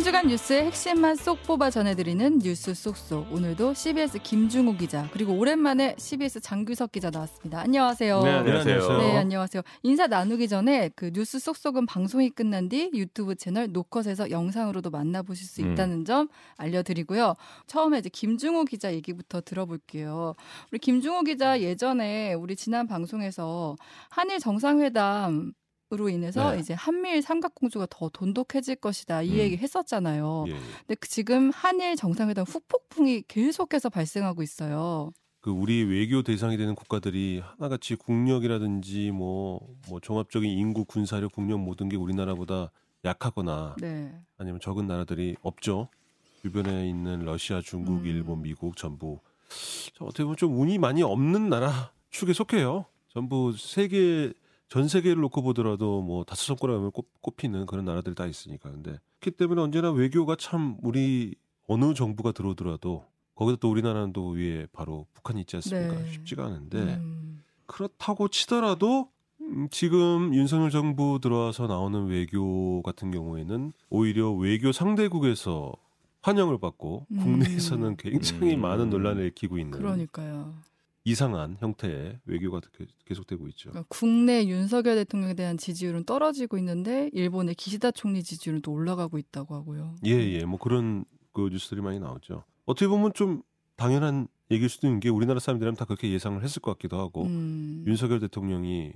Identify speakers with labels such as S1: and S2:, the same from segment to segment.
S1: 한 주간 뉴스의 핵심만 쏙 뽑아 전해드리는 뉴스 쏙쏙. 오늘도 CBS 김중호 기자 그리고 오랜만에 CBS 장규석 기자 나왔습니다. 안녕하세요.
S2: 네, 안녕하세요.
S1: 네, 안녕하세요. 인사 나누기 전에 그 뉴스 쏙쏙은 방송이 끝난 뒤 유튜브 채널 노컷에서 영상으로도 만나보실 수
S2: 음.
S1: 있다는 점 알려드리고요. 처음에 이제 김중호 기자 얘기부터 들어볼게요. 우리 김중호 기자 예전에 우리 지난 방송에서 한일 정상회담 으 로 인해서
S2: 네.
S1: 이제 한미일 삼각공조가 더 돈독해질 것이다 이
S2: 음.
S1: 얘기 했었잖아요.
S2: 예, 예.
S1: 근데 그 지금 한일 정상회담 후폭풍이 계속해서 발생하고 있어요.
S2: 그 우리 외교 대상이 되는 국가들이 하나같이 국력이라든지 뭐, 뭐 종합적인 인구, 군사력, 국력 모든 게 우리나라보다 약하거나
S1: 네.
S2: 아니면 적은 나라들이 없죠. 주변에 있는 러시아, 중국,
S1: 음.
S2: 일본, 미국 전부 저 어떻게 보면 좀 운이 많이 없는 나라 축에 속해요. 전부 세계 전 세계를 놓고 보더라도 뭐 다섯 손가락을 꼽, 꼽히는 그런 나라들이 다 있으니까. 근데 그렇기 때문에 언제나 외교가 참 우리 어느 정부가 들어오더라도 거기다 또 우리나라는 또 위에 바로 북한이 있지 않습니까?
S1: 네.
S2: 쉽지가 않은데
S1: 음.
S2: 그렇다고 치더라도 음, 지금 윤석열 정부 들어와서 나오는 외교 같은 경우에는 오히려 외교 상대국에서 환영을 받고
S1: 음.
S2: 국내에서는 굉장히
S3: 음.
S2: 많은 논란을 일으키고 있는
S1: 그러니까요.
S2: 이상한 형태의 외교가 계- 계속되고 있죠.
S1: 그러니까 국내 윤석열 대통령에 대한 지지율은 떨어지고 있는데 일본의 기시다 총리 지지율은 또 올라가고 있다고 하고요.
S2: 예, 예. 뭐 그런 그 뉴스들이 많이 나오죠. 어떻게 보면 좀 당연한 얘기일 수도 있는 게 우리나라 사람들이라면 다 그렇게 예상을 했을 것 같기도 하고
S1: 음.
S2: 윤석열 대통령이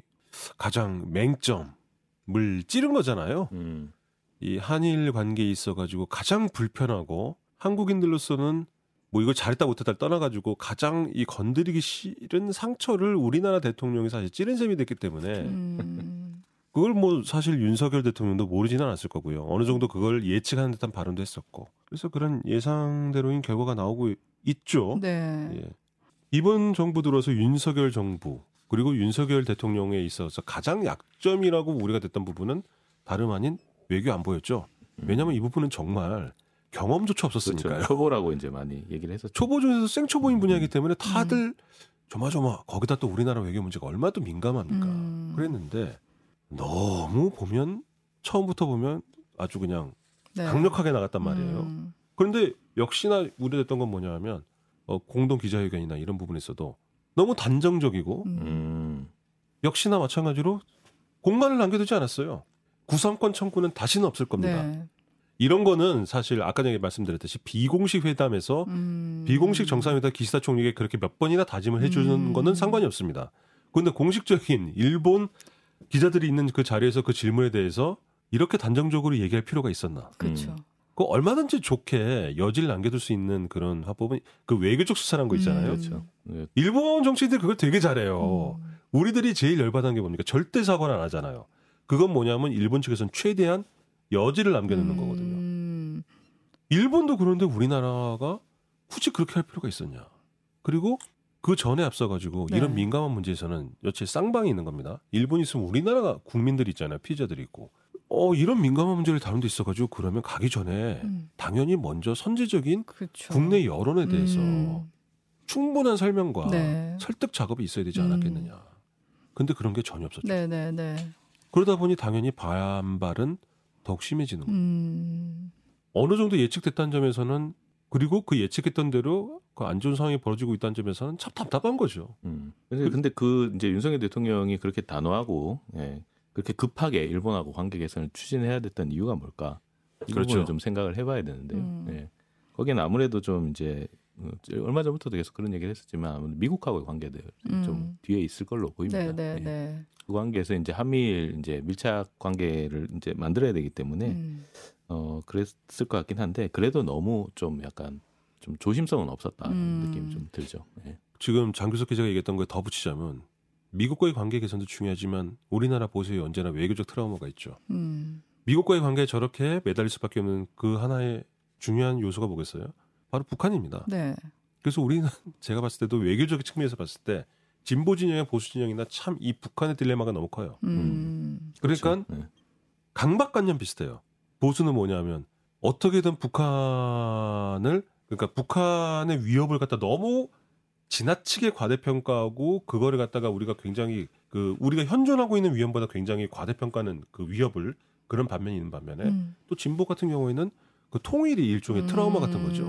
S2: 가장 맹점을 찌른 거잖아요.
S3: 음.
S2: 이 한일 관계에 있어 가지고 가장 불편하고 한국인들로서는 뭐 이걸 잘했다 못했다를 떠나가지고 가장 이 건드리기 싫은 상처를 우리나라 대통령이 사실 찌른 셈이 됐기 때문에
S1: 음.
S2: 그걸 뭐 사실 윤석열 대통령도 모르지는 않았을 거고요. 어느 정도 그걸 예측하는 듯한 발언도 했었고. 그래서 그런 예상대로인 결과가 나오고 있죠.
S1: 네.
S2: 예. 이번 정부 들어서 윤석열 정부 그리고 윤석열 대통령에 있어서 가장 약점이라고 우리가 됐던 부분은 다름 아닌 외교 안보였죠. 왜냐하면 이 부분은 정말 경험조차 없었으니까요.
S3: 그렇죠. 초보라고 이제 많이 얘기를 했었죠.
S2: 초보 중에서 생초보인 분야이기 때문에 다들
S1: 음.
S2: 조마조마 거기다 또 우리나라 외교 문제가 얼마나 또 민감합니까.
S1: 음.
S2: 그랬는데 너무 보면 처음부터 보면 아주 그냥
S1: 네.
S2: 강력하게 나갔단 말이에요.
S1: 음.
S2: 그런데 역시나 우려됐던 건 뭐냐면 어, 공동 기자회견이나 이런 부분에서도 너무 단정적이고
S1: 음.
S3: 음.
S2: 역시나 마찬가지로 공간을 남겨두지 않았어요. 구상권 청구는 다시는 없을 겁니다.
S1: 네.
S2: 이런 거는 사실 아까 전에 말씀드렸듯이 비공식 회담에서
S1: 음.
S2: 비공식 정상회담 기시다 총리에게 그렇게 몇 번이나 다짐을 해주는
S1: 음.
S2: 거는 상관이 없습니다. 그런데 공식적인 일본 기자들이 있는 그 자리에서 그 질문에 대해서 이렇게 단정적으로 얘기할 필요가 있었나?
S1: 그렇죠.
S2: 그 얼마든지 좋게 여지를 남겨둘 수 있는 그런 화법은 그 외교적 수사란 거 있잖아요.
S1: 음.
S3: 그렇죠. 네.
S2: 일본 정치인들 그걸 되게 잘해요.
S1: 음.
S2: 우리들이 제일 열받은 게 뭡니까? 절대 사과를 안 하잖아요. 그건 뭐냐면 일본 측에서는 최대한 여지를 남겨놓는 거거든요.
S1: 음.
S2: 일본도 그런데 우리나라가 굳이 그렇게 할 필요가 있었냐? 그리고 그 전에 앞서가지고
S1: 네.
S2: 이런 민감한 문제에서는 여체 쌍방이 있는 겁니다. 일본이 있으면 우리나라가 국민들이 있잖아요. 피해자들이 있고. 어, 이런 민감한 문제를 다룬 데 있어가지고 그러면 가기 전에
S1: 음.
S2: 당연히 먼저 선제적인
S1: 그렇죠.
S2: 국내 여론에 대해서
S1: 음.
S2: 충분한 설명과
S1: 네.
S2: 설득 작업이 있어야 되지 않았겠느냐. 근데 그런 게 전혀 없었죠.
S1: 네, 네, 네.
S2: 그러다 보니 당연히 반발은 더욱 심해지는 거예요.
S1: 음.
S2: 어느 정도 예측됐다는 점에서는 그리고 그 예측했던 대로 그 안 좋은 상황이 벌어지고 있다는 점에서는 참 답답한 거죠.
S3: 음. 근데, 근데 그 이제 윤석열 대통령이 그렇게 단호하고 예, 그렇게 급하게 일본하고 관계 개선을 추진해야 됐던 이유가 뭘까? 이
S2: 그렇죠.
S3: 부분을 좀 생각을 해봐야 되는데요.
S1: 음.
S3: 예. 거기는 아무래도 좀 이제 어, 얼마 전부터도 계속 그런 얘기를 했었지만 미국하고의 관계들
S1: 음.
S3: 좀 뒤에 있을 걸로 보입니다.
S1: 네, 네,
S3: 예.
S1: 네.
S3: 그 관계에서 이제 한미일 이제 밀착 관계를 이제 만들어야 되기 때문에
S1: 음.
S3: 어 그랬을 것 같긴 한데 그래도 너무 좀 약간 좀 조심성은 없었다는
S1: 음.
S3: 느낌이 좀 들죠. 예.
S2: 지금 장규석 기자가 얘기했던 거에 더 붙이자면 미국과의 관계 개선도 중요하지만 우리나라 보수에 언제나 외교적 트라우마가 있죠.
S1: 음.
S2: 미국과의 관계에 저렇게 매달릴 수밖에 없는 그 하나의 중요한 요소가 뭐겠어요? 바로 북한입니다.
S1: 네.
S2: 그래서 우리는 제가 봤을 때도 외교적 측면에서 봤을 때 진보 진영이나 보수 진영이나 참 이 북한의 딜레마가 너무 커요.
S1: 음.
S2: 그러니까
S3: 그렇죠. 예.
S2: 강박관념 비슷해요. 보수는 뭐냐면 어떻게든 북한을 그러니까 북한의 위협을 갖다 너무 지나치게 과대평가하고 그거를 갖다가 우리가 굉장히 그 우리가 현존하고 있는 위험보다 굉장히 과대평가하는 그 위협을 그런 반면이 있는 반면에
S1: 음.
S2: 또 진보 같은 경우에는 그 통일이 일종의 트라우마 같은 거죠.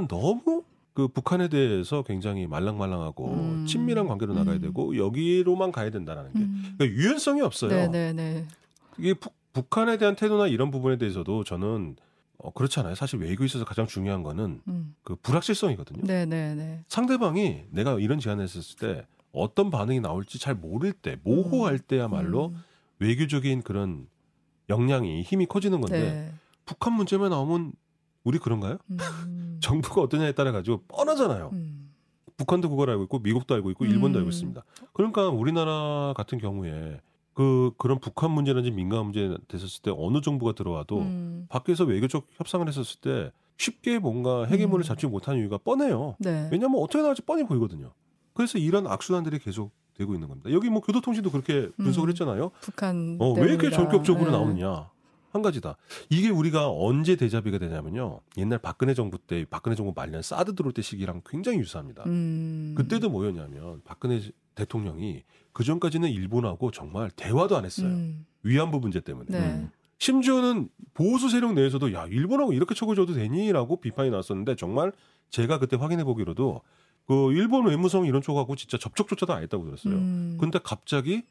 S1: 음.
S2: 그러니까 너무 그 북한에 대해서 굉장히 말랑말랑하고
S1: 음.
S2: 친밀한 관계로 나가야
S1: 음.
S2: 되고 여기로만 가야 된다라는 게
S1: 음.
S2: 그러니까 유연성이 없어요.
S1: 네네네.
S2: 이게 북, 북한에 대한 태도나 이런 부분에 대해서도 저는 어, 그렇잖아요. 사실 외교에 있어서 가장 중요한 거는
S1: 음.
S2: 그 불확실성이거든요.
S1: 네네네.
S2: 상대방이 내가 이런 제안을 했을 때 어떤 반응이 나올지 잘 모를 때 모호할 때야말로
S1: 음.
S2: 외교적인 그런 역량이 힘이 커지는 건데
S1: 네.
S2: 북한 문제만 나오면 우리 그런가요?
S1: 음.
S2: 정부가 어떠냐에 따라 가지고 뻔하잖아요.
S1: 음.
S2: 북한도 그걸 알고 있고 미국도 알고 있고 일본도
S1: 음.
S2: 알고 있습니다. 그러니까 우리나라 같은 경우에 그 그런 북한 문제라든지 민감 문제 됐었을 때 어느 정부가 들어와도
S1: 음.
S2: 밖에서 외교적 협상을 했었을 때 쉽게 뭔가 해계문을
S1: 음.
S2: 잡지 못하는 이유가 뻔해요.
S1: 네.
S2: 왜냐하면 어떻게 나올지 뻔히 보이거든요. 그래서 이런 악순환들이 계속 되고 있는 겁니다. 여기 뭐 교도통신도 그렇게 분석을
S1: 음.
S2: 했잖아요.
S1: 북한
S2: 어, 왜 이렇게. 전격적으로
S1: 네.
S2: 나오느냐. 한 가지다. 이게 우리가 언제 대자비가 되냐면요. 옛날 박근혜 정부 때, 박근혜 정부 말년 사드 들어올 때 시기랑 굉장히 유사합니다.
S1: 음.
S2: 그때도 뭐였냐면 박근혜 대통령이 그 전까지는 일본하고 정말 대화도 안 했어요.
S1: 음.
S2: 위안부 문제 때문에.
S1: 네.
S3: 음.
S2: 심지어는 보수 세력 내에서도 야 일본하고 이렇게 쳐고줘도 되니라고 비판이 나왔었는데 정말 제가 그때 확인해 보기로도 그 일본 외무성 이런 쪽하고 진짜 접촉조차도 안 했다고 들었어요.
S1: 음.
S2: 근데 갑자기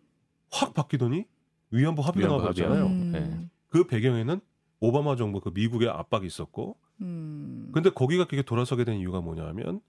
S2: 확 바뀌더니 위안부 합의가.
S3: 합의하고.
S1: 음.
S3: 네.
S2: 그 배경에는 오바마 정부 그 미국의 압박이 있었고
S1: 음.
S2: 근데 거기가 그게 돌아서게 된 이유가 뭐냐면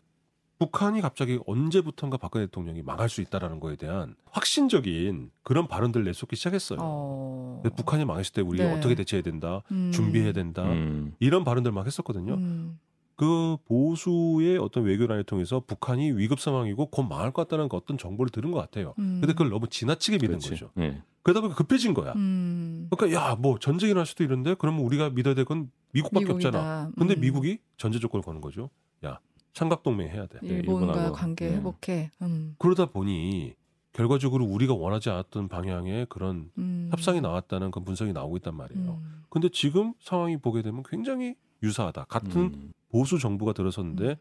S2: 북한이 갑자기 언제부턴가 박근혜 대통령이 망할 수 있다라는 거에 대한 확신적인 그런 발언들 내쏟기 시작했어요.
S1: 어.
S2: 근데 북한이 망했을 때 우리가
S1: 네.
S2: 어떻게 대처해야 된다,
S1: 음.
S2: 준비해야 된다
S3: 음.
S2: 이런 발언들 막 했었거든요.
S1: 음.
S2: 그 보수의 어떤 외교란을 통해서 북한이 위급 상황이고 곧 망할 것 같다는 그 어떤 정보를 들은 것 같아요.
S1: 음.
S2: 근데 그걸 너무 지나치게 믿은
S3: 그렇지.
S2: 거죠.
S3: 예.
S2: 그러다 보니까 급해진 거야.
S1: 음.
S2: 그러니까 야 뭐 전쟁이 날 수도 있는데 그러면 우리가 믿어야 될 건 미국밖에
S1: 미국이다.
S2: 없잖아. 근데
S1: 음.
S2: 미국이 전제 조건을 거는 거죠. 야 삼각 동맹 해야 돼.
S1: 일본과
S3: 일본하고.
S1: 관계
S3: 네.
S1: 회복해. 음.
S2: 그러다 보니 결과적으로 우리가 원하지 않았던 방향의 그런
S1: 음.
S2: 협상이 나왔다는 그 분석이 나오고 있단 말이에요.
S1: 음.
S2: 근데 지금 상황이 보게 되면 굉장히 유사하다. 같은
S3: 음.
S2: 보수 정부가 들어섰는데
S1: 음.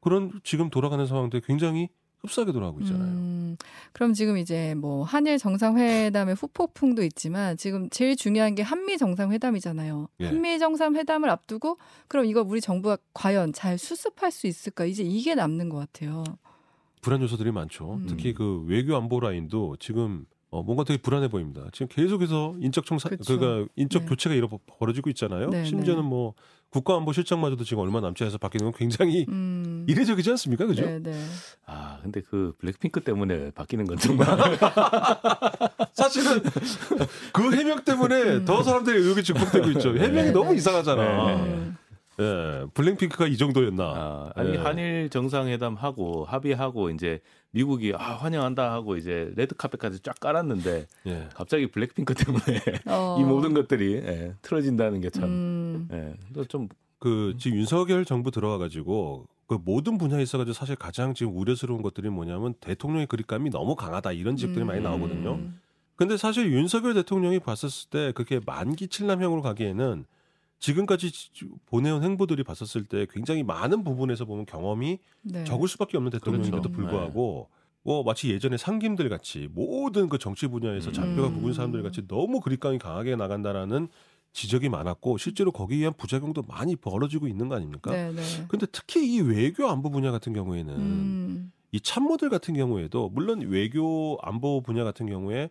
S2: 그런 지금 돌아가는 상황들 굉장히 흡사하게 돌아가고 있잖아요.
S1: 음, 그럼 지금 이제 뭐 한일 정상회담의 후폭풍도 있지만 지금 제일 중요한 게 한미 정상회담이잖아요.
S2: 예.
S1: 한미 정상회담을 앞두고 그럼 이거 우리 정부가 과연 잘 수습할 수 있을까? 이제 이게 남는 것 같아요.
S2: 불안 요소들이 많죠.
S1: 음.
S2: 특히 그 외교 안보 라인도 지금 어, 뭔가 되게 불안해 보입니다. 지금 계속해서 인적 청사. 그러니까 인적
S1: 네.
S2: 교체가 이러 벌어지고 있잖아요.
S1: 네,
S2: 심지어는
S1: 네.
S2: 뭐 국가안보 실장마저도 지금 얼마 남지 않아서 바뀌는 건 굉장히
S1: 음.
S2: 이례적이지 않습니까, 그죠?
S1: 네, 네.
S3: 아 근데 그 블랙핑크 때문에 바뀌는 건 정말
S2: 사실은 그 해명 때문에
S1: 음.
S2: 더 사람들이 의혹이 증폭되고 있죠. 해명이
S1: 네,
S2: 너무
S1: 네.
S2: 이상하잖아.
S3: 네.
S1: 음.
S2: 예, 블랙핑크가 이 정도였나?
S3: 아, 아니
S2: 예.
S3: 한일 정상회담 하고 합의하고 이제 미국이 아 환영한다 하고 이제 레드 카펫까지 쫙 깔았는데
S2: 예.
S3: 갑자기 블랙핑크 때문에
S1: 어.
S3: 이 모든 것들이 예, 틀어진다는 게참
S1: 음.
S3: 예, 또좀
S2: 그 지금 윤석열 정부 들어와 가지고 그 모든 분야에 있어 가지고 사실 가장 지금 우려스러운 것들이 뭐냐면 대통령의 그립감이 너무 강하다 이런 지적들이 많이
S1: 음.
S2: 나오거든요. 근데 사실 윤석열 대통령이 봤었을 때 그렇게 만기 칠남형으로 가기에는 지금까지 지- 보내온 행보들이 봤었을 때 굉장히 많은 부분에서 보면 경험이
S1: 네.
S2: 적을 수밖에 없는 대통령인데도
S3: 그렇죠.
S2: 불구하고 뭐 마치 예전에 상김들 같이 모든 그 정치 분야에서
S3: 음.
S2: 잔뼈가 굵은 사람들 같이 너무 그립감이 강하게 나간다라는 지적이 많았고 실제로 거기에 의한 부작용도 많이 벌어지고 있는 거 아닙니까?
S1: 네, 네.
S2: 근데 특히 이 외교 안보 분야 같은 경우에는
S1: 음.
S2: 이 참모들 같은 경우에도 물론 외교 안보 분야 같은 경우에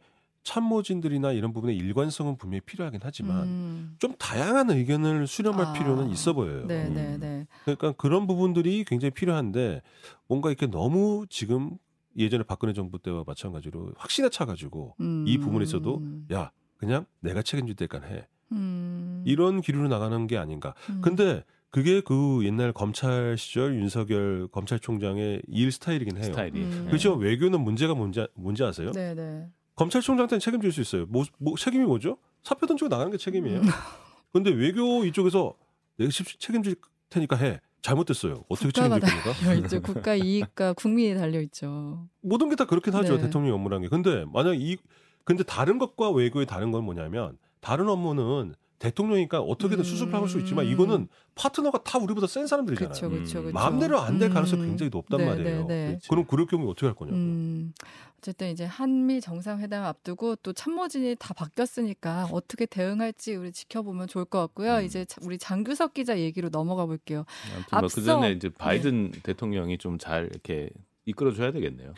S2: 참모진들이나 이런 부분의 일관성은 분명히 필요하긴 하지만
S1: 음.
S2: 좀 다양한 의견을 수렴할
S1: 아.
S2: 필요는 있어 보여요.
S1: 네,
S3: 음.
S1: 네, 네.
S2: 그러니까 그런 부분들이 굉장히 필요한데 뭔가 이렇게 너무 지금 예전에 박근혜 정부 때와 마찬가지로 확신에 차가지고
S1: 음.
S2: 이 부분에서도 야 그냥 내가 책임질 때까지 해
S1: 음.
S2: 이런 기류로 나가는 게 아닌가.
S1: 음.
S2: 근데 그게 그 옛날 검찰 시절 윤석열 검찰총장의 일 스타일이긴 해요.
S3: 스타일이
S1: 음.
S3: 예.
S2: 그렇죠. 외교는 문제가 뭔지 뭔지 아세요?
S1: 네, 네.
S2: 검찰총장한테는 책임질 수 있어요. 뭐, 뭐 책임이 뭐죠? 사표 던지고 나가는 게 책임이에요.
S1: 음.
S2: 근데 외교 이쪽에서 내가 십- 책임질 테니까 해. 잘못됐어요. 어떻게 책임질 겁니까?
S1: 있죠. 국가 이익과 국민이 달려 있죠.
S2: 모든 게 다 그렇긴 하죠.
S1: 네.
S2: 대통령 업무라는 게. 근데 만약 이 근데 다른 것과 외교의 다른 건 뭐냐면 다른 업무는 대통령이니까 어떻게든
S1: 음.
S2: 수습을 할 수 있지만 이거는 파트너가 다 우리보다 센 사람들이잖아요.
S1: 그렇죠, 그렇죠,
S3: 음.
S1: 그렇죠.
S2: 마음대로 안 될 가능성이
S1: 음.
S2: 굉장히 높단
S1: 네,
S2: 말이에요.
S1: 네, 네.
S2: 그럼 그럴 경우에 어떻게 할 거냐고.
S1: 음, 어쨌든 이제 한미 정상회담 앞두고 또 참모진이 다 바뀌었으니까 어떻게 대응할지 우리 지켜보면 좋을 것 같고요.
S3: 음.
S1: 이제 자- 우리 장규석 기자 얘기로 넘어가 볼게요.
S3: 아무튼 뭐
S1: 앞서-
S3: 그 전에 이제 바이든 대통령이 좀 잘 이렇게 이끌어줘야 되겠네요.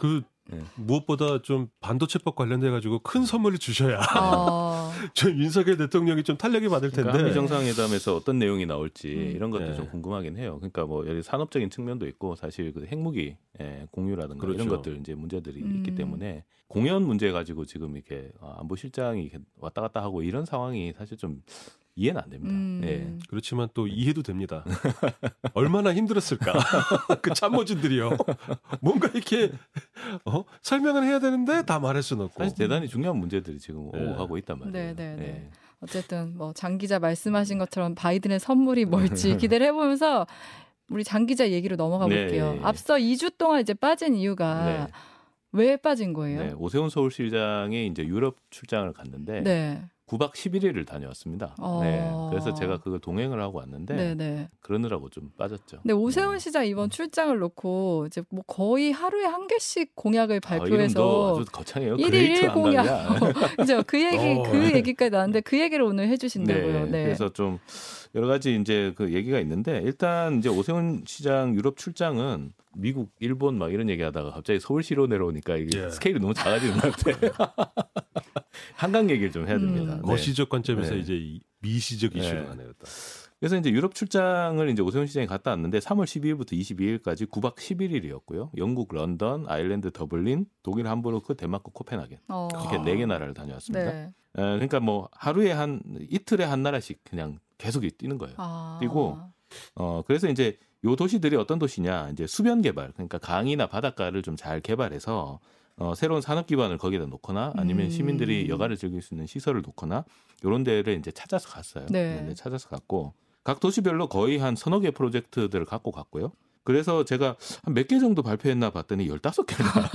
S2: 그
S3: 네.
S2: 무엇보다 좀 반도체법 관련돼 가지고 큰 선물을 주셔야
S1: 어,
S2: 좀 윤석열 대통령이 좀 탄력이 받을 텐데.
S3: 그러니까 정상회담에서 어떤 내용이 나올지
S1: 음.
S3: 이런 것도
S2: 네.
S3: 좀 궁금하긴 해요. 그러니까 뭐 여기 산업적인 측면도 있고 사실 그 핵무기 예, 공유라든가 이런
S2: 그렇죠.
S3: 것들 이제 문제들이
S1: 음.
S3: 있기 때문에 공연 문제 가지고 지금 이렇게 어, 안보실장이 왔다 갔다 하고 이런 상황이 사실 좀 이해는 안 됩니다.
S1: 음,
S3: 예.
S2: 그렇지만 또 이해도 됩니다. 얼마나 힘들었을까 그 참모진들이요. 뭔가 이렇게 어? 설명을 해야 되는데 다 말할 수는 없고.
S3: 사실 대단히 중요한 문제들이 지금
S2: 네.
S3: 오고 가고 있단 말이에요.
S1: 네, 네, 네.
S3: 예.
S1: 어쨌든 뭐 장 기자 말씀하신 것처럼 바이든의 선물이 뭘지 기대를 해보면서 우리 장 기자 얘기로 넘어가
S3: 네,
S1: 볼게요.
S3: 예, 예.
S1: 앞서 2주 동안 이제 빠진 이유가
S3: 네.
S1: 왜 빠진 거예요?
S3: 네, 오세훈 서울시장이 이제 유럽 출장을 갔는데
S1: 네.
S3: 9박 11일을 다녀왔습니다.
S1: 어.
S3: 네, 그래서 제가 그걸 동행을 하고 왔는데
S1: 네, 네.
S3: 그러느라고 좀 빠졌죠.
S1: 근데 오세훈 시장 이번 출장을 놓고 이제 뭐 거의 하루에 한 개씩 공약을
S3: 아,
S1: 발표해서
S3: 아주 거창해요.
S1: 일일
S3: Great
S1: 일 공약.
S3: 한강이야.
S1: 그죠? 그 얘기
S2: 어.
S1: 그 얘기까지 나왔는데 그 얘기를 오늘 해 주신다고요. 네.
S3: 그래서 좀 여러 가지 이제 그 얘기가 있는데 일단 이제 오세훈 시장 유럽 출장은 미국, 일본 막 이런 얘기하다가 갑자기 서울시로 내려오니까 이게
S2: 예.
S3: 스케일이 너무 작아지는 것 같아. 한강 얘기를 좀 해야 됩니다.
S1: 음.
S3: 네.
S2: 거시적 관점에서
S3: 네.
S2: 이제 이 미시적 이슈로
S3: 네.
S2: 가네요. 또.
S3: 그래서 이제 유럽 출장을 이제 오세훈 시장이 갔다 왔는데 3월 12일부터 22일까지 9박 11일이었고요. 영국 런던, 아일랜드 더블린, 독일 함부르크, 덴마크 코펜하겐
S1: 어.
S3: 이렇게 네 개 나라를 다녀왔습니다.
S1: 네.
S3: 에, 그러니까 뭐 하루에 한 이틀에 한 나라씩 그냥 계속 뛰는 거예요.
S1: 아.
S3: 그리고 어 그래서 이제 요 도시들이 어떤 도시냐 이제 수변 개발 그러니까 강이나 바닷가를 좀 잘 개발해서 어 새로운 산업 기반을 거기다 놓거나 아니면
S1: 음.
S3: 시민들이 여가를 즐길 수 있는 시설을 놓거나 요런 데를 이제 찾아서 갔어요.
S1: 네.
S3: 네, 찾아서 갔고 각 도시별로 거의 한 서너 개 프로젝트들을 갖고 갔고요. 그래서 제가 한 몇 개 정도 발표했나 봤더니 15개나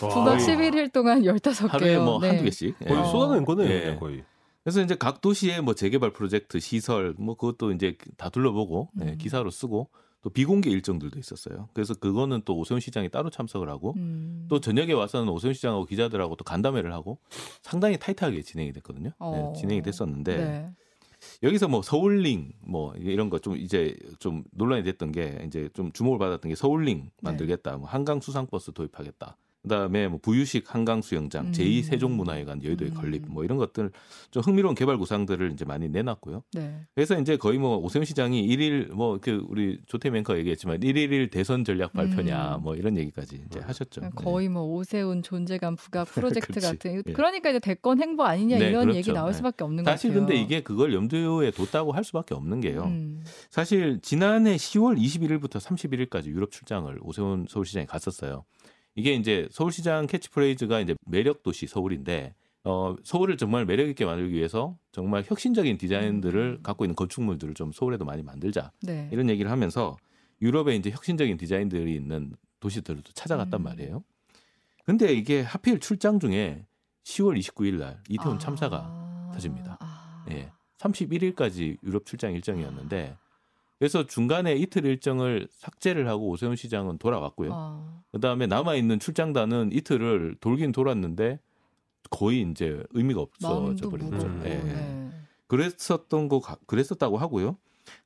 S1: 9박 11일 동안 15개요.
S3: 하루에 뭐
S1: 네.
S3: 한두 개씩.
S2: 거의
S3: 예.
S2: 쏟아낸 거네요,
S3: 예.
S2: 그냥 거의.
S3: 그래서 이제 각 도시의 뭐 재개발 프로젝트, 시설, 뭐 그것도 이제 다 둘러보고 네,
S1: 음.
S3: 기사로 쓰고 또 비공개 일정들도 있었어요. 그래서 그거는 또 오세훈 시장이 따로 참석을 하고
S1: 음.
S3: 또 저녁에 와서는 오세훈 시장하고 기자들하고 또 간담회를 하고 상당히 타이트하게 진행이 됐거든요.
S1: 어.
S3: 네, 진행이 됐었는데
S1: 네.
S3: 여기서 뭐 서울링 뭐 이런 거 좀 이제 좀 논란이 됐던 게 이제 좀 주목을 받았던 게 서울링 만들겠다, 뭐 한강 수상버스 도입하겠다. 그다음에 뭐 부유식 한강 수영장,
S1: 음.
S3: 제2 세종문화회관 여의도의
S1: 음.
S3: 건립 뭐 이런 것들 좀 흥미로운 개발 구상들을 이제 많이 내놨고요.
S1: 네.
S3: 그래서 이제 거의 뭐 오세훈 시장이 일일 뭐 그 우리 조태명 앵커 얘기했지만 일일 대선 전략 발표냐
S1: 음.
S3: 뭐 이런 얘기까지 이제 하셨죠.
S1: 거의 뭐 오세훈 존재감 부각 프로젝트. 같은
S3: 예.
S1: 그러니까 이제 대권 행보 아니냐
S3: 네,
S1: 이런
S3: 그렇죠.
S1: 얘기 나올
S3: 네.
S1: 수밖에 없는
S3: 사실
S1: 것 같아요.
S3: 근데 이게 그걸 염두에 뒀다고 할 수밖에 없는 게요.
S1: 음.
S3: 사실 지난해 10월 21일부터 31일까지 유럽 출장을 오세훈 서울시장이 갔었어요. 이게 이제 서울시장 캐치프레이즈가 이제 매력 도시 서울인데 어, 서울을 정말 매력 있게 만들기 위해서 정말 혁신적인 디자인들을
S1: 음.
S3: 갖고 있는 건축물들을 좀 서울에도 많이 만들자
S1: 네.
S3: 이런 얘기를 하면서 유럽에 이제 혁신적인 디자인들이 있는 도시들도 찾아갔단
S1: 음.
S3: 말이에요. 근데 이게 하필 출장 중에 10월 29일 날 이태원
S1: 아.
S3: 참사가 터집니다.
S1: 아.
S3: 예. 31일까지 유럽 출장 일정이었는데 그래서 중간에 이틀 일정을 삭제를 하고 오세훈 시장은 돌아왔고요.
S1: 아.
S3: 그다음에 남아 있는 출장단은 이틀을 돌긴 돌았는데 거의 이제 의미가 없어져 버린. 거죠. 예.
S1: 네.
S3: 그랬었던 거 가- 그랬었다고 하고요.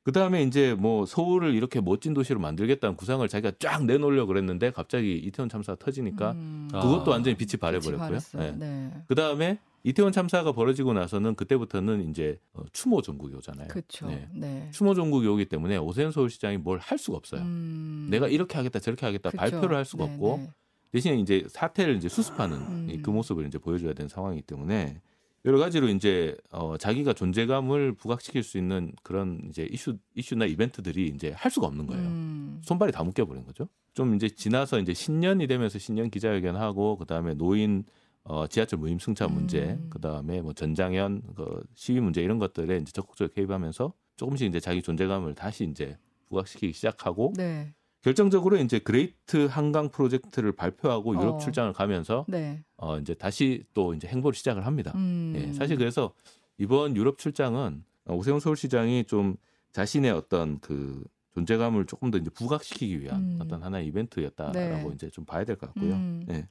S3: 그 다음에 이제 뭐 서울을 이렇게 멋진 도시로 만들겠다는 구상을 자기가 쫙 내놓으려 고 그랬는데 갑자기 이태원 참사가 터지니까
S1: 음.
S2: 아.
S3: 그것도 완전히 빛이
S1: 빛이
S3: 발해버렸고요.
S1: 발했어요.
S3: 예.
S1: 네.
S3: 그 다음에 이태원 참사가 벌어지고 나서는 그때부터는 이제 어, 추모 전국이 오잖아요.
S1: 그렇죠.
S3: 네.
S1: 네.
S3: 추모 전국이 오기 때문에 오세훈 서울시장이 뭘 할 수가 없어요.
S1: 음.
S3: 내가 이렇게 하겠다 저렇게 하겠다
S1: 그쵸.
S3: 발표를 할 수가
S1: 네,
S3: 없고
S1: 네.
S3: 대신에 이제 사태를 이제 수습하는
S1: 음.
S3: 이그 모습을 이제 보여줘야 되는 상황이기 때문에 여러 가지로 이제 어 자기가 존재감을 부각시킬 수 있는 그런 이제 이슈 이슈나 이벤트들이 이제 할 수가 없는 거예요.
S1: 음.
S3: 손발이 다 묶여버린 거죠. 좀 이제 지나서 이제 신년이 되면서 신년 기자회견하고 그 다음에 노인 어 지하철 무임 승차 문제,
S1: 음.
S3: 그다음에 뭐 전장연 그 시위 문제 이런 것들에 이제 적극적으로 개입하면서 조금씩 이제 자기 존재감을 다시 이제 부각시키기 시작하고
S1: 네.
S3: 결정적으로 이제 Great 한강 프로젝트를 발표하고 유럽
S1: 어.
S3: 출장을 가면서
S1: 네.
S3: 어 이제 다시 또 이제 행보를 시작을 합니다.
S1: 음.
S3: 예, 사실 그래서 이번 유럽 출장은 어, 오세훈 서울시장이 좀 자신의 어떤 그 존재감을 조금 더 이제 부각시키기 위한
S1: 음.
S3: 어떤 하나의 이벤트였다라고
S1: 네.
S3: 이제 좀 봐야 될 것 같고요.
S1: 음.
S3: 네.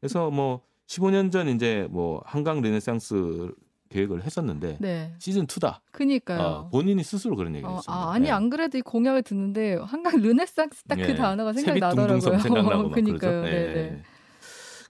S3: 그래서 뭐 15년 전 이제 뭐 한강 르네상스 계획을 했었는데
S1: 네.
S3: 시즌 2다.
S1: 그니까요.
S3: 어, 본인이 스스로 그런 얘기를
S1: 어,
S3: 했습니다.
S1: 아, 아니
S3: 네.
S1: 안 그래도 이 공약을 듣는데 한강 르네상스 딱그
S3: 예.
S1: 단어가 생각이
S3: 세빛
S1: 나더라고요.
S3: 둥둥섬 생각나고 막
S1: 그니까요.
S3: 그러죠.
S1: 네,
S3: 예,
S1: 네.
S3: 예.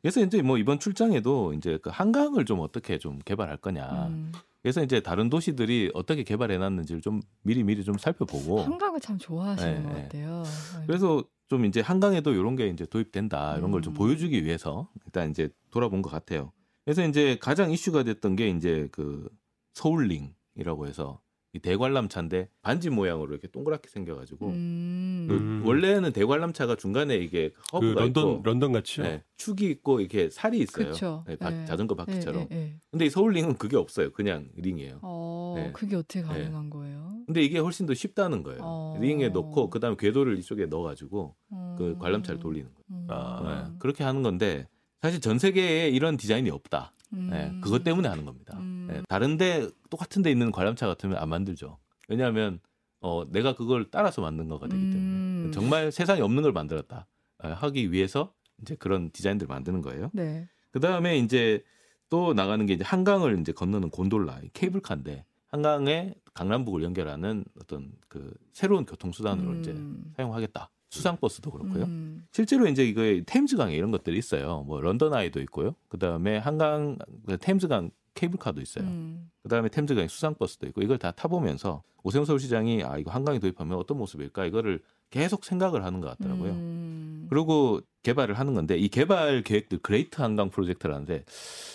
S3: 그래서 이제 뭐 이번 출장에도 이제 그 한강을 좀 어떻게 좀 개발할 거냐.
S1: 음.
S3: 그래서 이제 다른 도시들이 어떻게 개발해 놨는지를 좀 미리 미리 좀 살펴보고
S1: 한강을 참 좋아하시는
S3: 네,
S1: 것
S3: 네.
S1: 같아요.
S3: 그래서 좀 이제 한강에도 이런 게 이제 도입된다 이런 걸좀
S1: 음.
S3: 보여주기 위해서 일단 이제 돌아본 것 같아요. 그래서 이제 가장 이슈가 됐던 게 이제 그 서울링이라고 해서 이 대관람차인데 반지 모양으로 이렇게 동그랗게 생겨가지고
S1: 음.
S3: 그
S2: 음.
S3: 원래는 대관람차가 중간에 이게
S2: 그
S3: 허브가
S2: 런던
S3: 있고
S2: 런던 같이요.
S3: 네, 축이 있고 이렇게 살이 있어요. 네, 바-
S1: 네.
S3: 자전거 바퀴처럼.
S1: 예, 예, 예.
S3: 근데 이 서울링은 그게 없어요. 그냥 링이에요.
S1: 어,
S3: 네.
S1: 그게 어떻게 가능한 거예요?
S3: 근데 이게 훨씬 더 쉽다는 거예요.
S1: 어.
S3: 링에 넣고 그다음에 궤도를 이쪽에 넣어가지고 그
S1: 음.
S3: 관람차를 돌리는 거예요.
S1: 음.
S2: 아,
S3: 네, 그렇게 하는 건데 사실 전 세계에 이런 디자인이 없다. 네,
S1: 음.
S3: 그것 때문에 하는 겁니다.
S1: 음.
S3: 네, 다른데 똑같은 데 있는 관람차 같으면 안 만들죠. 왜냐하면 어, 내가 그걸 따라서 만든 거가 되기 때문에
S1: 음.
S3: 정말 세상에 없는 걸 만들었다 아, 하기 위해서 이제 그런 디자인들을 만드는 거예요.
S1: 네.
S3: 그 다음에 이제 또 나가는 게 이제 한강을 이제 건너는 곤돌라, 이 케이블카인데 한강에 강남북을 연결하는 어떤 그 새로운 교통수단으로 이제
S1: 음.
S3: 사용하겠다. 수상버스도 그렇고요.
S1: 음.
S3: 실제로 이제 이거에 템즈강에 이런 것들이 있어요. 뭐 런던 아이도 있고요. 그 다음에 한강 그 템즈강 케이블카도 있어요.
S1: 음.
S3: 그 다음에 템즈강에 수상버스도 있고 이걸 다 타보면서 오세훈 서울시장이 아 이거 한강에 도입하면 어떤 모습일까 이거를 계속 생각을 하는 것 같더라고요.
S1: 음.
S3: 그리고 개발을 하는 건데 이 개발 계획들 Great 한강 프로젝트라는데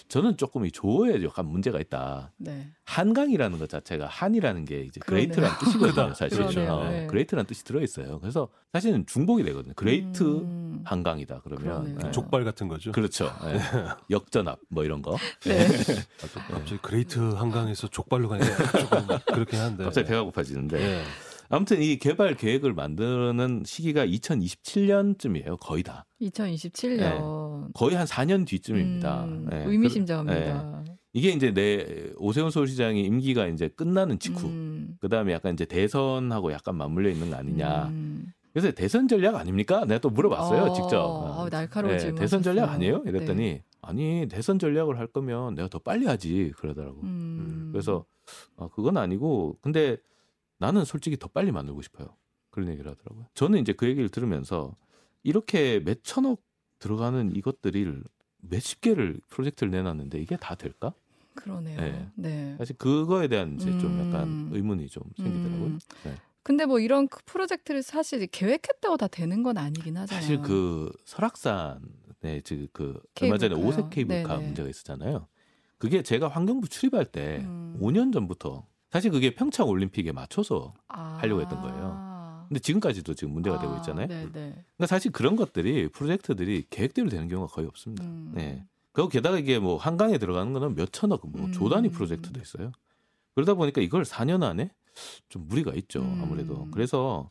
S3: 저는 조금 이 조어에 약간 문제가 있다.
S1: 네.
S3: 한강이라는 것 자체가 한이라는 게 이제
S1: 그러네요.
S3: Great라는 뜻이거든요, 사실.
S1: 그러네요.
S3: 어,
S1: 네.
S3: Great라는 뜻이 들어 있어요. 그래서 사실은 중복이 되거든요. Great
S1: 음.
S3: 한강이다 그러면.
S1: 네.
S2: 족발 같은 거죠.
S3: 그렇죠. 네. 역전압 뭐 이런 거.
S1: 네.
S2: 아, 또 갑자기 그레이트 한강에서 족발로 가니까 조금 그렇긴 한데.
S3: 갑자기 배가 고파지는데
S2: 예.
S3: 아무튼 이 개발 계획을 만드는 시기가 2027년쯤이에요. 거의 다.
S1: 2027년.
S3: 거의 한 4년 뒤쯤입니다.
S1: 음,
S3: 네.
S1: 의미심장합니다.
S3: 그- 이게 이제 내 오세훈 서울시장이 임기가 이제 끝나는 직후.
S1: 음.
S3: 그다음에 약간 이제 대선하고 약간 맞물려 있는 거 아니냐.
S1: 음.
S3: 그래서 대선 전략 아닙니까? 내가 또 물어봤어요,
S1: 어,
S3: 직접.
S1: 어, 날카로운
S3: 네,
S1: 질문
S3: 대선 전략. 아니에요? 이랬더니
S1: 네.
S3: 아니 대선 전략을 할 거면 내가 더 빨리 하지 그러더라고.
S1: 음.
S3: 그래서 아, 그건 아니고 근데 나는 솔직히 더 빨리 만들고 싶어요. 그런 얘기를 하더라고요. 저는 이제 그 얘기를 들으면서 이렇게 몇 천억 들어가는 이것들을 몇십 개를 프로젝트를 내놨는데 이게 다 될까?
S1: 그러네요.
S3: 네.
S1: 네.
S3: 사실 그거에 대한 이제 좀
S1: 음.
S3: 약간 의문이 좀 생기더라고요.
S1: 음.
S3: 네.
S1: 근데 뭐 이런 그 프로젝트를 사실 계획했다고 다 되는 건 아니긴 하잖아요.
S3: 사실 그 설악산에 지금 그 얼마 전에. 오색 케이블카
S1: 네네.
S3: 문제가 있었잖아요. 그게 제가 환경부 출입할 때
S1: 음.
S3: 5년 전부터 사실 그게 평창 올림픽에 맞춰서
S1: 아.
S3: 하려고 했던 거예요. 근데 지금까지도 지금 문제가 되고 있잖아요.
S1: 네, 네.
S3: 그러니까 사실 그런 것들이 프로젝트들이 계획대로 되는 경우가 거의 없습니다.
S1: 음.
S3: 네. 그리고 게다가 이게 뭐 한강에 들어가는 거는 몇 천억, 뭐
S1: 음.
S3: 조단위 프로젝트도 있어요. 그러다 보니까 이걸 4년 안에 좀 무리가 있죠.
S1: 음.
S3: 아무래도. 그래서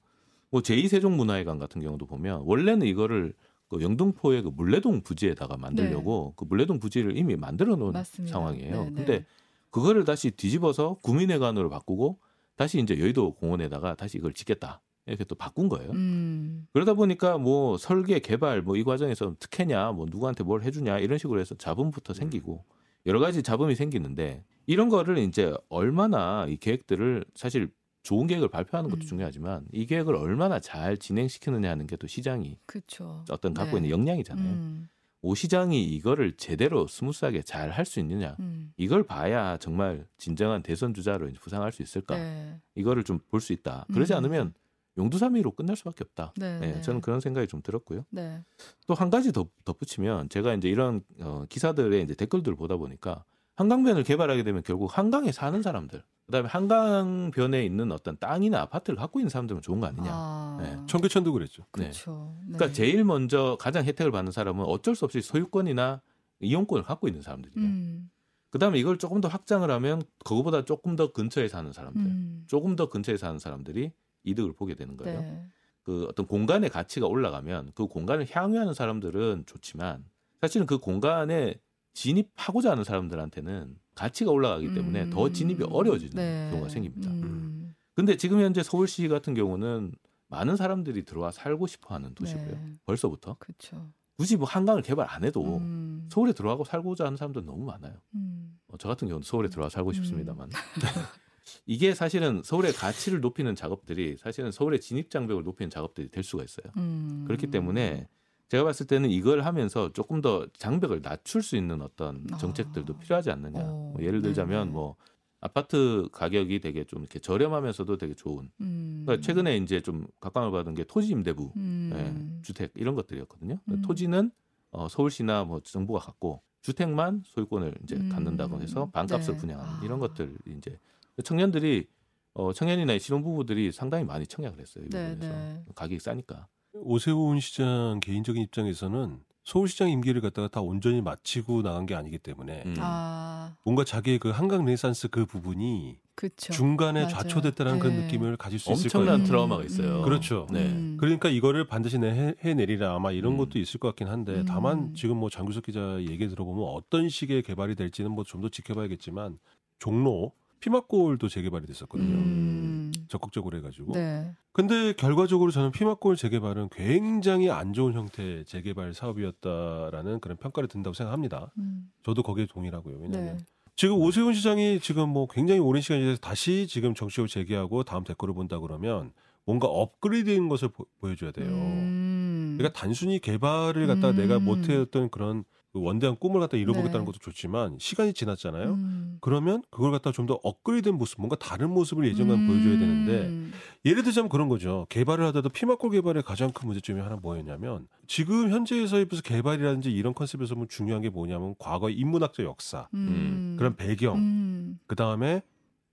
S3: 뭐 제2세종문화회관 같은 경우도 보면 원래는 이거를 그 영등포의 그 물레동 부지에다가 만들려고 그 물레동 부지를 이미 만들어 놓은
S1: 네. 맞습니다.
S3: 상황이에요.
S1: 네, 네.
S3: 근데 그거를 다시 뒤집어서 구민회관으로 바꾸고 다시 이제 여의도 공원에다가 다시 이걸 짓겠다. 이렇게 또 바꾼 거예요.
S1: 음.
S3: 그러다 보니까 뭐 설계 개발 뭐 이 과정에서 특혜냐 뭐 누구한테 뭘 해주냐 이런 식으로 해서 자본부터 생기고 여러 가지 자본이 생기는데 이런 거를 이제 얼마나 이 계획들을 사실 좋은 계획을 발표하는 것도
S1: 음.
S3: 중요하지만 이 계획을 얼마나 잘 진행시키느냐 하는 게 또 시장이
S1: 그렇죠.
S3: 어떤 갖고
S1: 네.
S3: 있는 역량이잖아요.
S1: 음.
S3: 오 시장이 이거를 제대로 스무스하게 잘 할 수 있느냐
S1: 음.
S3: 이걸 봐야 정말 진정한 대선 주자로 부상할 수 있을까
S1: 네.
S3: 이거를 좀 볼 수 있다. 그러지
S1: 음.
S3: 않으면 용두사미로 끝날 수밖에 없다.
S1: 네.
S3: 네,
S1: 네.
S3: 저는 그런 생각이 좀 들었고요.
S1: 네.
S3: 또한 가지 더 덧붙이면 제가 이제 이런 어, 기사들의 이제 댓글들을 보다 보니까 한강변을 개발하게 되면 결국 한강에 사는 사람들, 그다음에 한강변에 있는 어떤 땅이나 아파트를 갖고 있는 사람들은 좋은 거 아니냐.
S1: 아.
S3: 네.
S2: 청계천도 그랬죠.
S3: 네.
S1: 그렇죠. 네.
S3: 그러니까 제일 먼저 가장 혜택을 받는 사람은 어쩔 수 없이 소유권이나 이용권을 갖고 있는 사람들이에요.
S1: 음.
S3: 그다음에 이걸 조금 더 확장을 하면 그거보다 조금 더 근처에 사는 사람들,
S1: 음.
S3: 조금 더 근처에 사는 사람들이 이득을 보게 되는 거예요.
S1: 네.
S3: 그 어떤 공간의 가치가 올라가면 그 공간을 향유하는 사람들은 좋지만 사실은 그 공간에 진입하고자 하는 사람들한테는 가치가 올라가기 때문에 더 진입이 어려워지는
S1: 네.
S3: 경우가 생깁니다.
S1: 음.
S3: 근데 지금 현재 서울시 같은 경우는 많은 사람들이 들어와 살고 싶어 하는 도시고요.
S1: 네.
S3: 벌써부터
S1: 그렇죠.
S3: 굳이 뭐 한강을 개발 안 해도
S1: 음.
S3: 서울에 들어가고 살고자 하는 사람들 너무 많아요.
S1: 음.
S3: 어, 저 같은 경우는 서울에 들어와 살고
S1: 음.
S3: 싶습니다만 이게 사실은 서울의 가치를 높이는 작업들이 사실은 서울의 진입 장벽을 높이는 작업들이 될 수가 있어요.
S1: 음.
S3: 그렇기 때문에 제가 봤을 때는 이걸 하면서 조금 더 장벽을 낮출 수 있는 어떤 정책들도
S1: 아.
S3: 필요하지 않느냐.
S1: 어,
S3: 뭐 예를 들자면
S1: 네네.
S3: 뭐 아파트 가격이 되게 좀 이렇게 저렴하면서도 되게 좋은.
S1: 음.
S3: 그러니까 최근에 이제 좀 각광을 받은 게 토지 임대부
S1: 음.
S3: 예, 주택 이런 것들이었거든요.
S1: 음.
S3: 토지는 어, 서울시나 뭐 정부가 갖고 주택만 소유권을 이제
S1: 음.
S3: 갖는다고 해서 반값을
S1: 네.
S3: 분양하는
S1: 아.
S3: 이런 것들 이제 청년들이 어, 청년이나 신혼부부들이 상당히 많이 청약을 했어요. 이
S1: 네,
S3: 부분에서
S1: 네.
S3: 가격이 싸니까.
S2: 오세훈 시장 개인적인 입장에서는 서울시장 임기를 갖다가 다 온전히 마치고 나간 게 아니기 때문에
S3: 음.
S1: 아,
S2: 뭔가 자기의 그 한강 레네상스 그 부분이
S1: 그렇죠.
S2: 중간에
S1: 맞아요.
S2: 좌초됐다는 그런
S1: 네.
S2: 느낌을 가질 수 있을
S3: 엄청난
S2: 거예요.
S3: 트라우마가 있어요.
S2: 그렇죠.
S3: 네.
S1: 음.
S2: 그러니까 이거를 반드시 내- 해내리라 아마 이런
S3: 음.
S2: 것도 있을 것 같긴 한데
S1: 음.
S2: 다만 지금 뭐 장규석 기자 얘기 들어보면 어떤 식의 개발이 될지는 뭐 좀 더 지켜봐야겠지만 종로 피막골도 재개발이 됐었거든요.
S1: 음.
S2: 적극적으로 해가지고.
S1: 네.
S2: 근데 결과적으로 저는 피막골 재개발은 굉장히 안 좋은 형태의 재개발 사업이었다라는 그런 평가를 든다고 생각합니다.
S1: 음.
S2: 저도 거기에 동의하고요. 왜냐하면
S1: 네.
S2: 지금 오세훈 시장이 지금 뭐 굉장히 오랜 시간이 돼서 다시 지금 정치적으로 재개하고 다음 대권을 본다 그러면 뭔가 업그레이드된 것을 보, 여줘야 돼요.
S1: 음.
S2: 그러니까 단순히 개발을 갖다가
S1: 음.
S2: 내가 못했던 그런 그 원대한 꿈을 갖다 이뤄보겠다는
S1: 네.
S2: 것도 좋지만 시간이 지났잖아요.
S1: 음.
S2: 그러면 그걸 갖다 좀 더 업그레이드된 모습, 뭔가 다른 모습을 예전과 보여줘야 되는데
S1: 음.
S2: 예를 들자면 그런 거죠. 개발을 하다도 피막골 개발의 가장 큰 문제점이 하나 뭐였냐면 지금 현재에서의 무슨 개발이라든지 이런 컨셉에서 뭐 중요한 게 뭐냐면 과거의 인문학적 역사,
S1: 음.
S2: 그런 배경,
S1: 음.
S2: 그 다음에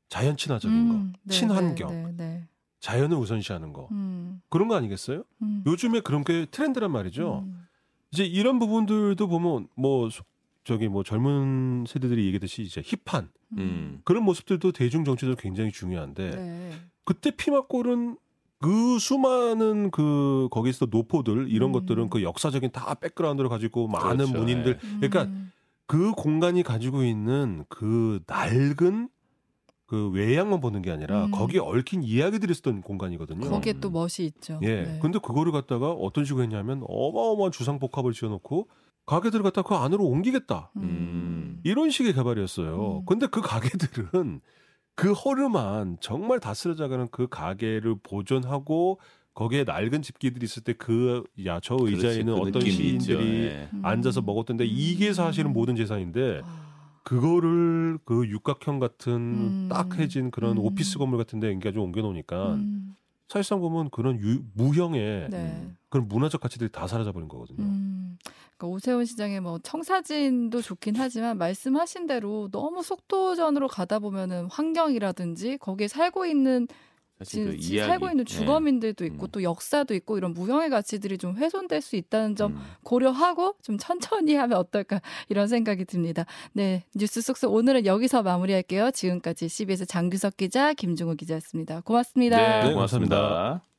S2: 자연 친화적인
S1: 음.
S2: 거,
S1: 네,
S2: 친환경,
S1: 네, 네.
S2: 자연을 우선시하는 거
S1: 음.
S2: 그런 거 아니겠어요?
S1: 음.
S2: 요즘에 그런 게 트렌드란 말이죠.
S1: 음.
S2: 이제 이런 부분들도 보면 뭐 소- 저기 뭐 젊은 세대들이 얘기했듯이 이제 힙한
S3: 음.
S2: 그런 모습들도 대중 정치도 굉장히 중요한데
S1: 네.
S2: 그때 피막골은 그 수많은 그 거기서 노포들 이런
S1: 음.
S2: 것들은 그 역사적인 다 백그라운드를 가지고 많은
S3: 그렇죠.
S2: 문인들 그러니까
S1: 음.
S2: 그 공간이 가지고 있는 그 낡은 그 외양만 보는 게 아니라
S1: 음.
S2: 거기에 얽힌 이야기들이 있었던 공간이거든요.
S1: 거기에 또 멋이 있죠.
S2: 예.
S1: 네.
S2: 근데 그거를 갖다가 어떤 식으로 했냐면 어마어마한 주상 복합을 지어놓고 가게들을 갖다 그 안으로 옮기겠다.
S3: 음.
S2: 이런 식의 개발이었어요.
S1: 음.
S2: 근데 그 가게들은 그 허름한 정말 다스려져가는 그 가게를 보존하고 거기에 낡은 집기들이 있을 때 그야저 의자에 있는
S3: 그
S2: 어떤
S3: 느낌이 있죠.
S2: 시인들이
S3: 예.
S1: 음.
S2: 앉아서 먹었던데 이게 사실은 모든 재산인데
S1: 아.
S2: 그거를 그 육각형 같은
S1: 음.
S2: 딱해진 그런
S1: 음.
S2: 오피스 건물 같은 데 인기가 좀 옮겨놓으니까
S1: 음.
S2: 사실상 보면 그런 유- 무형의
S1: 네.
S2: 그런 문화적 가치들이 다 사라져 버린 거거든요.
S1: 음, 그러니까 오세훈 시장의 뭐 청사진도 좋긴 하지만 말씀하신 대로 너무 속도전으로 가다 보면은 환경이라든지 거기에 살고 있는
S3: 사실 그 이야기.
S1: 살고 있는
S3: 예.
S1: 주거민들도 있고
S3: 음.
S1: 또 역사도 있고 이런 무형의 가치들이 좀 훼손될 수 있다는 점
S3: 음.
S1: 고려하고 좀 천천히 하면 어떨까 이런 생각이 듭니다. 네 뉴스 속속 오늘은 여기서 마무리할게요. 지금까지 CBS 장규석 기자 김중호 기자였습니다. 고맙습니다.
S3: 네,
S2: 네,
S3: 고맙습니다.
S2: 고맙습니다.